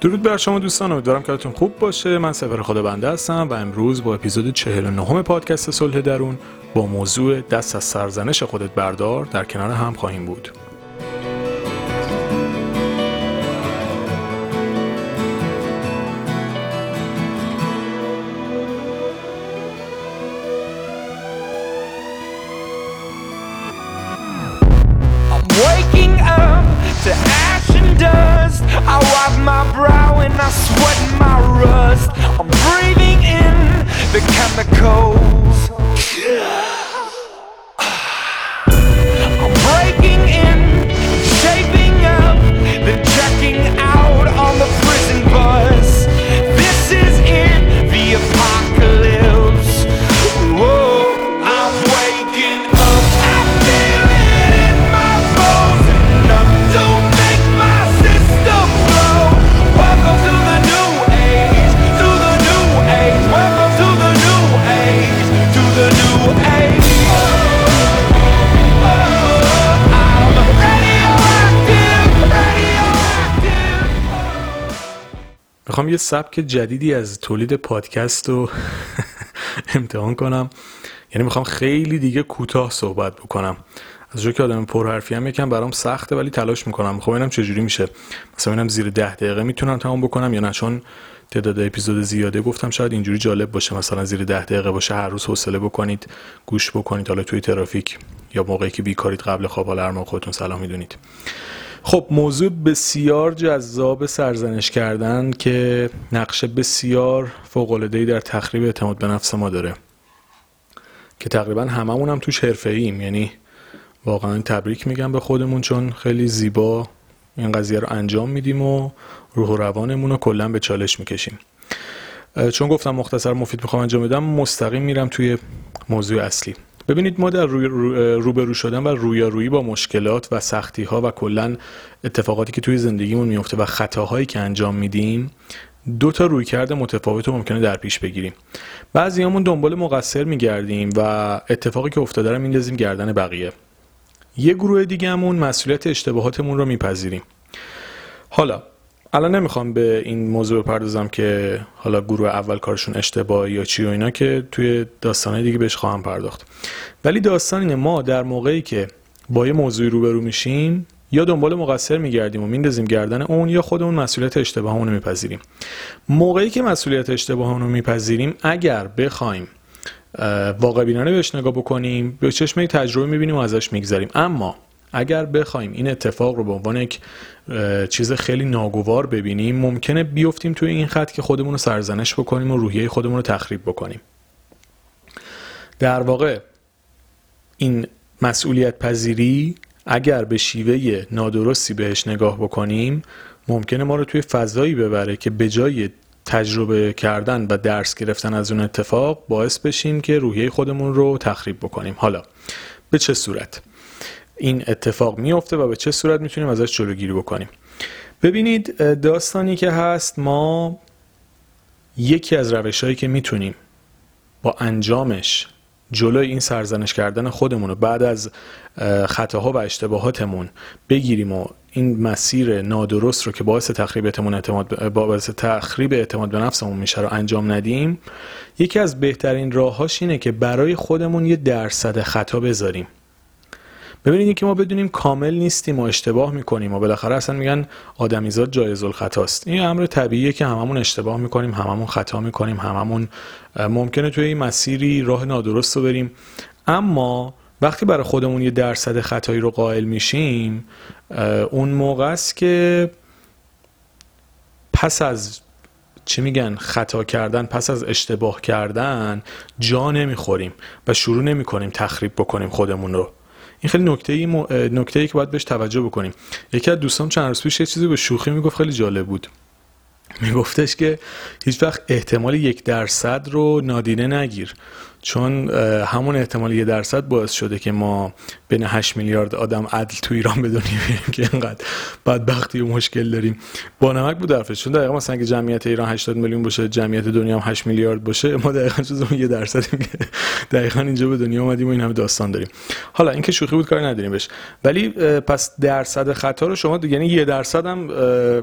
درود بر شما دوستان امیدوارم که خوب باشه. من سفر خدا بنده هستم و امروز با اپیزود 49 پادکست صلح درون با موضوع دست از سرزنش خودت بردار در کنار هم خواهیم بود. when I sweat my rust. I'm breathing in the chemicals. می‌خوام یه سبک جدیدی از تولید پادکست رو امتحان کنم. یعنی می‌خوام خیلی دیگه کوتاه صحبت بکنم. از جایی که آدم پرحرفی هم یکم برام سخته ولی تلاش می‌کنم. خب اینم چجوری میشه؟ مثلا اینم زیر ده دقیقه می‌تونم تمام بکنم یا نه؟ چون تعداد اپیزود زیاده گفتم شاید اینجوری جالب باشه. مثلا زیر ده دقیقه باشه هر روز حوصله بکنید گوش بکنید. حالا توی ترافیک یا موقعی که بیکارید قبل خواب حالا خودتون سلام می‌دونید. خب موضوع بسیار جذاب سرزنش کردن که نقشه بسیار فوق‌العاده‌ای در تخریب اعتماد به نفس ما داره. که تقریبا هممون هم توش حرفه ایم یعنی واقعا تبریک میگم به خودمون چون خیلی زیبا این قضیه رو انجام میدیم و روح و روانمون رو کلا به چالش می‌کشیم. چون گفتم مختصر مفید می‌خوام انجام بدم مستقیم میرم توی موضوع اصلی. ببینید ما در روبرو شدن و رویارویی با مشکلات و سختی ها و کلا اتفاقاتی که توی زندگیمون میفته و خطاهایی که انجام میدیم دو تا رویکرد متفاوت رو ممکنه در پیش بگیریم. بعضیامون دنبال مقصر میگردیم و اتفاقی که افتاده رو میندازیم گردن بقیه. یه گروه دیگهمون مسئولیت اشتباهاتمون رو میپذیریم. حالا الان نمی‌خوام به این موضوع بپردازم که حالا گروه اول کارشون اشتباه یا چی و اینا که توی داستانه دیگه بهش خواهم پرداخت. ولی داستان اینه ما در موقعی که با یه موضوعی روبرو میشیم یا دنبال مقصر میگردیم و میندازیم گردن اون یا خودمون مسئولیت اشتباهمون رو میپذیریم. موقعی که مسئولیت اشتباهمون رو میپذیریم اگر بخوایم واقع بینانه بهش نگاه بکنیم به چشم تجربه می‌بینیم و ازش میگذریم. اما اگر بخوایم این اتفاق رو به عنوان یک چیز خیلی ناگوار ببینیم ممکنه بیفتیم توی این خط که خودمون رو سرزنش بکنیم و روحیه خودمون رو تخریب بکنیم. در واقع این مسئولیت پذیری اگر به شیوه نادرستی بهش نگاه بکنیم ممکنه ما رو توی فضایی ببره که به جای تجربه کردن و درس گرفتن از اون اتفاق باعث بشیم که روحیه خودمون رو تخریب بکنیم. حالا به چه صورت؟ این اتفاق میفته و به چه صورت می‌تونیم ازش جلوگیری بکنیم. ببینید داستانی که هست ما یکی از روش هایی که می‌تونیم با انجامش جلوی این سرزنش کردن خودمون رو بعد از خطاها و اشتباهاتمون بگیریم و این مسیر نادرست رو که باعث تخریب اعتماد باعث تخریب اعتماد به نفسمون میشه رو انجام ندیم یکی از بهترین راههاش اینه که برای خودمون یه درصد خطا بذاریم. ببینید که ما بدونیم کامل نیستیم و اشتباه می‌کنیم و بالاخره اصلا میگن آدمیزاد جایز الخطاست. این امر طبیعیه که هممون اشتباه می‌کنیم هممون خطا می‌کنیم هممون ممکنه توی این مسیری راه نادرست رو بریم. اما وقتی برای خودمون یه درصد خطایی رو قائل میشیم اون موقع است که پس از چی میگن خطا کردن پس از اشتباه کردن جا نمی‌خوریم و شروع نمی‌کنیم تخریب بکنیم خودمون رو. این خیلی نکته ای, م... نکته ای که باید بهش توجه بکنیم. یکی از دوستان چند روز پیش یه چیزی به شوخی می‌گفت خیلی جالب بود. میگفتش که هیچ وقت احتمال یک درصد رو نادیده نگیر. چون همون احتمال یه درصد باعث شده که ما بین 8 میلیارد آدم عدل تو ایران به دنیا که اینقدر بدبختی و مشکل داریم. با نمک بود حرفش. چون دقیقا مثلا اگه جمعیت ایران 80 میلیون باشه جمعیت دنیا هم 8 میلیارد باشه ما دقیقا جزو یه درصد دقیقا اینجا به دنیا اومدیم و این همه داستان داریم. حالا اینکه شوخی بود کاری نداریم بهش. ولی پس درصد خطا رو شما یعنی یه درصد هم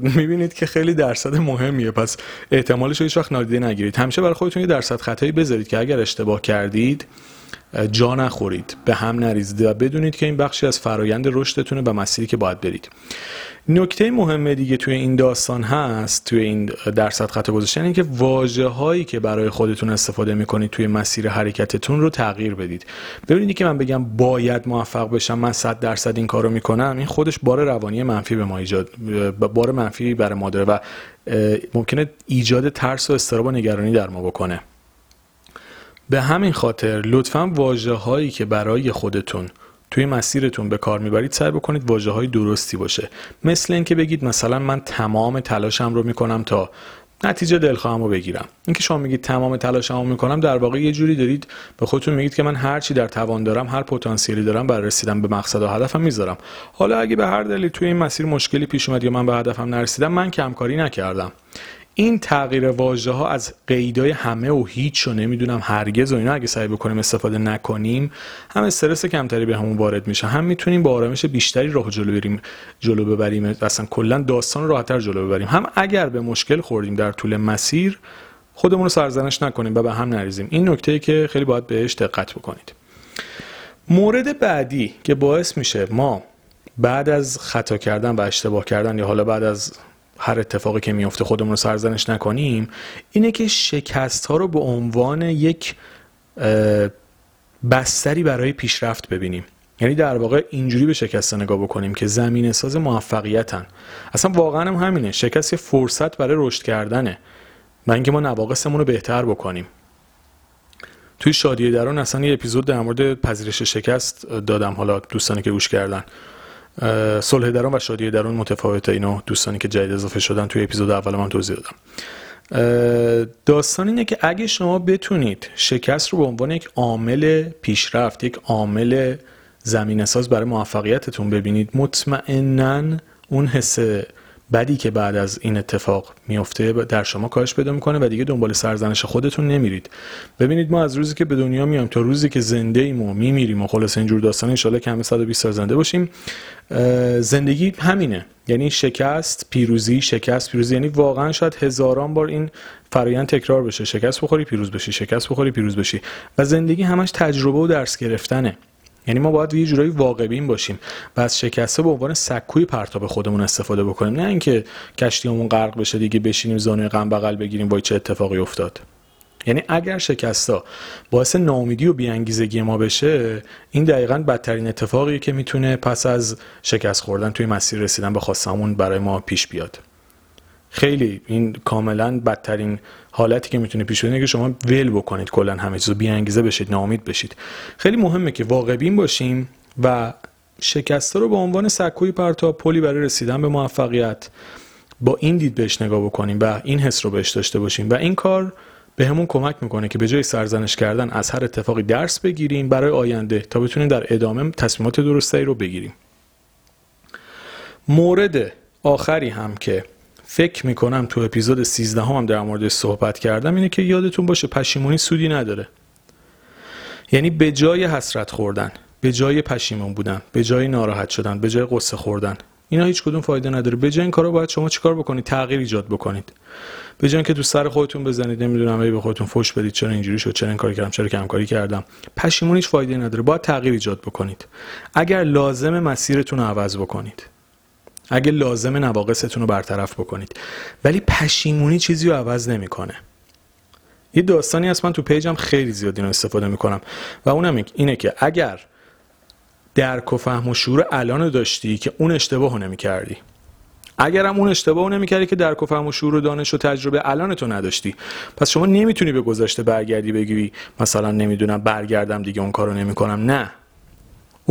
می‌بینید که خیلی درصد مهمیه. پس احتمالش رو هیچ وقت نادیده نگیرید. همیشه برای خودتون یه درصد خطایی بذارید که اگر اشتباه کردید جا نخورید به هم نریزید. و بدونید که این بخشی از فرایند رشدتونه و مسیری که باید برید. نکته مهمه دیگه توی این داستان هست توی این درصد خطا گذاشتن اینکه واژه هایی که برای خودتون استفاده می‌کنید توی مسیر حرکتتون رو تغییر بدید. ببینید که من بگم باید موفق بشم من 100 درصد این کارو می‌کنم این خودش بار روانی منفی به ما ایجاد بار منفی برای ما داره و ممکنه ایجاد ترس و استراب و نگرانی در ما بکنه. به همین خاطر لطفا واجه هایی که برای خودتون توی مسیرتون به کار می‌برید سعی بکنید واجه های درستی باشه. مثل اینکه بگید مثلا من تمام تلاشم رو می‌کنم تا نتیجه دلخواهم رو بگیرم. اینکه شما میگید تمام تلاشم رو می‌کنم در واقع یه جوری دارید به خودتون میگید که من هر چی در توان دارم هر پتانسیلی دارم برای رسیدن به مقصد و هدفم می‌ذارم. حالا اگه به هر دلیل توی این مسیر مشکلی پیش اومد یا من به هدفم نرسیدم من کمکاری نکردم. این تغییر واژه ها از قیدای همه و هیچ و نمی‌دونم هرگز و اینا اگه سعی بکنیم استفاده نکنیم هم استرس کمتری به همون وارد میشه. هم می‌تونیم با آرامش بیشتری راه جلو بریم جلو ببریم. اصلا کلا داستان راحتتر جلو ببریم. هم اگر به مشکل خوردیم در طول مسیر خودمون رو سرزنش نکنیم و به هم نریزیم. این نکته که خیلی باید بهش دقت بکنید. مورد بعدی که باعث میشه ما بعد از خطا کردن و اشتباه کردن یا حالا بعد از هر اتفاقی که میفته خودمون رو سرزنش نکنیم اینه که شکست ها رو به عنوان یک بستری برای پیشرفت ببینیم. یعنی در واقع اینجوری به شکست نگاه بکنیم که زمین ساز موفقیتن. اصلا واقعا هم همینه. شکست یه فرصت برای رشد کردنه. و اینکه ما نواقصمون رو بهتر بکنیم. توی شادی درون اصلا یه اپیزود در مورد پذیرش شکست دادم. حالا دوستانی که گوش کردن. صلح درون و شادی درون متفاوته اینو دوستانی که جدید اضافه شدن. توی اپیزود اول من توضیح دادم. داستان اینه که اگه شما بتونید شکست رو به عنوان یک عامل پیشرفت یک عامل زمین ساز برای موفقیتتون ببینید مطمئنا اون حس بدی که بعد از این اتفاق میفته در شما کاهش پیدا می‌کنه و دیگه دنبال سرزنش خودتون نمیرید. ببینید ما از روزی که به دنیا میایم تا روزی که زنده ایم و میمیریم و خلاص اینجور داستان ان که همه 120 سال زنده باشیم زندگی همینه. یعنی شکست پیروزی شکست پیروزی. یعنی واقعا شاید هزاران بار این فرایند تکرار بشه. شکست بخوری پیروز بشی. شکست بخوری پیروز بشی. و زندگی همش تجربه و درس گرفتنه. یعنی ما باید یه جورایی واقع بین باشیم و از شکسته به عنوان سکوی پرتاب خودمون استفاده بکنیم. نه اینکه کشتیمون غرق بشه دیگه بشینیم زانوی غم بغل بگیریم وای چه اتفاقی افتاد. یعنی اگر شکستا باعث ناامیدی و بیانگیزگی ما بشه این دقیقا بدترین اتفاقیه که می‌تونه پس از شکست خوردن توی مسیر رسیدن به خواستمون برای ما پیش بیاد. خیلی این کاملا بدترین حالتی که می‌تونه پیش بیاد که شما ول بکنید کلا همه چیزو بی انگیزه بشید ناامید بشید. خیلی مهمه که واقع بین باشیم و شکسته رو به عنوان سکوی پرتاب پلی برای رسیدن به موفقیت با این دید بهش نگاه بکنیم و این حس رو بهش داشته باشیم و این کار به همون کمک می‌کنه که به جای سرزنش کردن از هر اتفاقی درس بگیریم برای آینده تا بتونیم در ادامه تصمیمات درستی رو بگیریم. مورد آخری هم که فکر می‌کنم تو اپیزود 13 هم, در مورد صحبت کردم اینه که یادتون باشه پشیمونی سودی نداره. یعنی به جای حسرت خوردن به جای پشیمون بودن به جای ناراحت شدن به جای قصه خوردن اینا هیچ کدوم فایده نداره. به جای این کارا باید شما چیکار بکنید؟ تغییر ایجاد بکنید. به جای اینکه تو سر خودتون بزنید نمی‌دونم به خودتون فوش بدید چرا اینجوری شد چرا این کاری کردم چرا کمکاری کردم. پشیمون هیچ فایده نداره. باید تغییر ایجاد بکنید. اگر لازم مسیرتون رو عوض بکنید. اگه لازم نواقصتون رو برطرف بکنید. ولی پشیمونی چیزی رو عوض نمی‌کنه. یه داستانی هست من تو پیجم خیلی زیاد اینو استفاده می‌کنم. و اونم اینه که اگر درک و فهم و شعور الان داشتی که اون اشتباه رو نمی‌کردی اگر هم اون اشتباه نمی‌کردی که درک و فهم و شعور و دانش و تجربه الان تو نداشتی پس شما نمی‌تونی به گذشته برگردی بگی مثلا نمی‌دونم برگردم دیگه اون کارو نمی‌کنم. نه.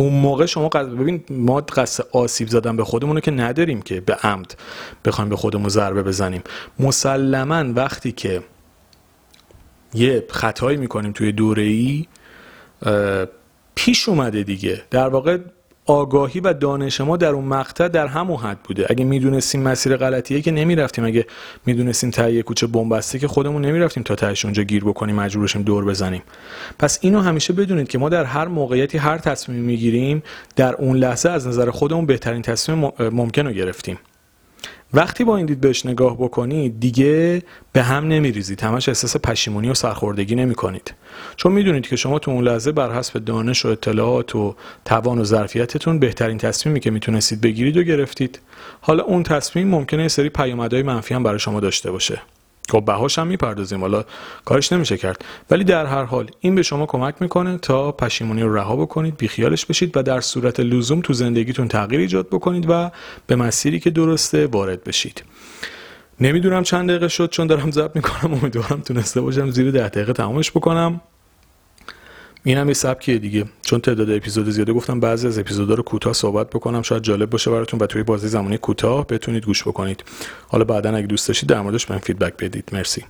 اون موقع شما قصد ببین ما قصد آسیب زدن به خودمون که نداریم که به عمد بخوایم به خودمون ضربه بزنیم. مسلما وقتی که یه خطایی می‌کنیم توی دوره ای پیش اومده دیگه. در واقع آگاهی و دانش ما در اون مقطع در همون حد بوده. اگه می‌دونستیم مسیر غلطیه که نمی‌رفتیم. اگه می‌دونستیم تهیه کوچه بنبسته که خودمون نمی‌رفتیم تا تهش اونجا گیر بکنیم مجبورشیم دور بزنیم. پس اینو همیشه بدونید که ما در هر موقعیتی هر تصمیمی می‌گیریم در اون لحظه از نظر خودمون بهترین تصمیم ممکن رو گرفتیم. وقتی با این دید بهش نگاه بکنید دیگه به هم نمیریزید همش احساس پشیمونی و سرخوردگی نمی کنید چون می‌دونید که شما تو اون لحظه بر حسب دانش و اطلاعات و توان و ظرفیتتون بهترین تصمیمی که می‌تونستید بگیرید و گرفتید. حالا اون تصمیم ممکنه یه سری پیامدهای منفی هم برای شما داشته باشه. خب بهاش هم می‌پردازیم. حالا کارش نمیشه کرد. ولی در هر حال این به شما کمک می‌کنه تا پشیمونی رو رها بکنید بیخیالش بشید و در صورت لزوم تو زندگیتون تغییر ایجاد بکنید و به مسیری که درسته وارد بشید. نمی‌دونم چند دقیقه شد چون دارم ضبط می‌کنم. امیدوارم تونسته باشم زیر ده دقیقه تمامش بکنم. این هم یه سبکیه دیگه. چون تعداد اپیزود زیاده گفتم بعضی از اپیزودا رو کوتاه صحبت بکنم. شاید جالب باشه براتون و توی بازی زمانی کوتاه بتونید گوش بکنید. حالا بعدا اگه دوست داشتید در موردش بهم فیدبک بدید. مرسی.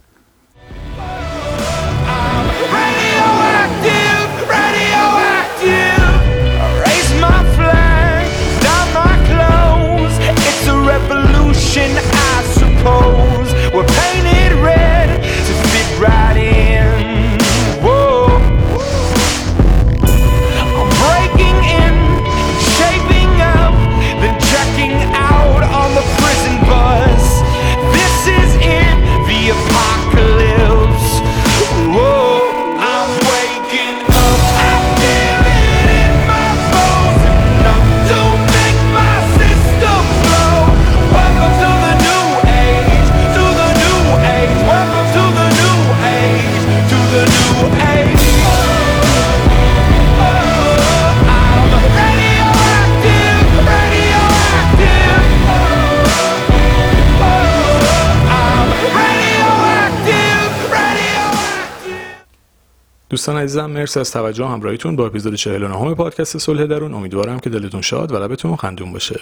دوستان عزیزم مرسی از توجه همراهیتون با اپیزود 49 پادکست صلح درون. امیدوارم که دلتون شاد و لبتون خندون باشه.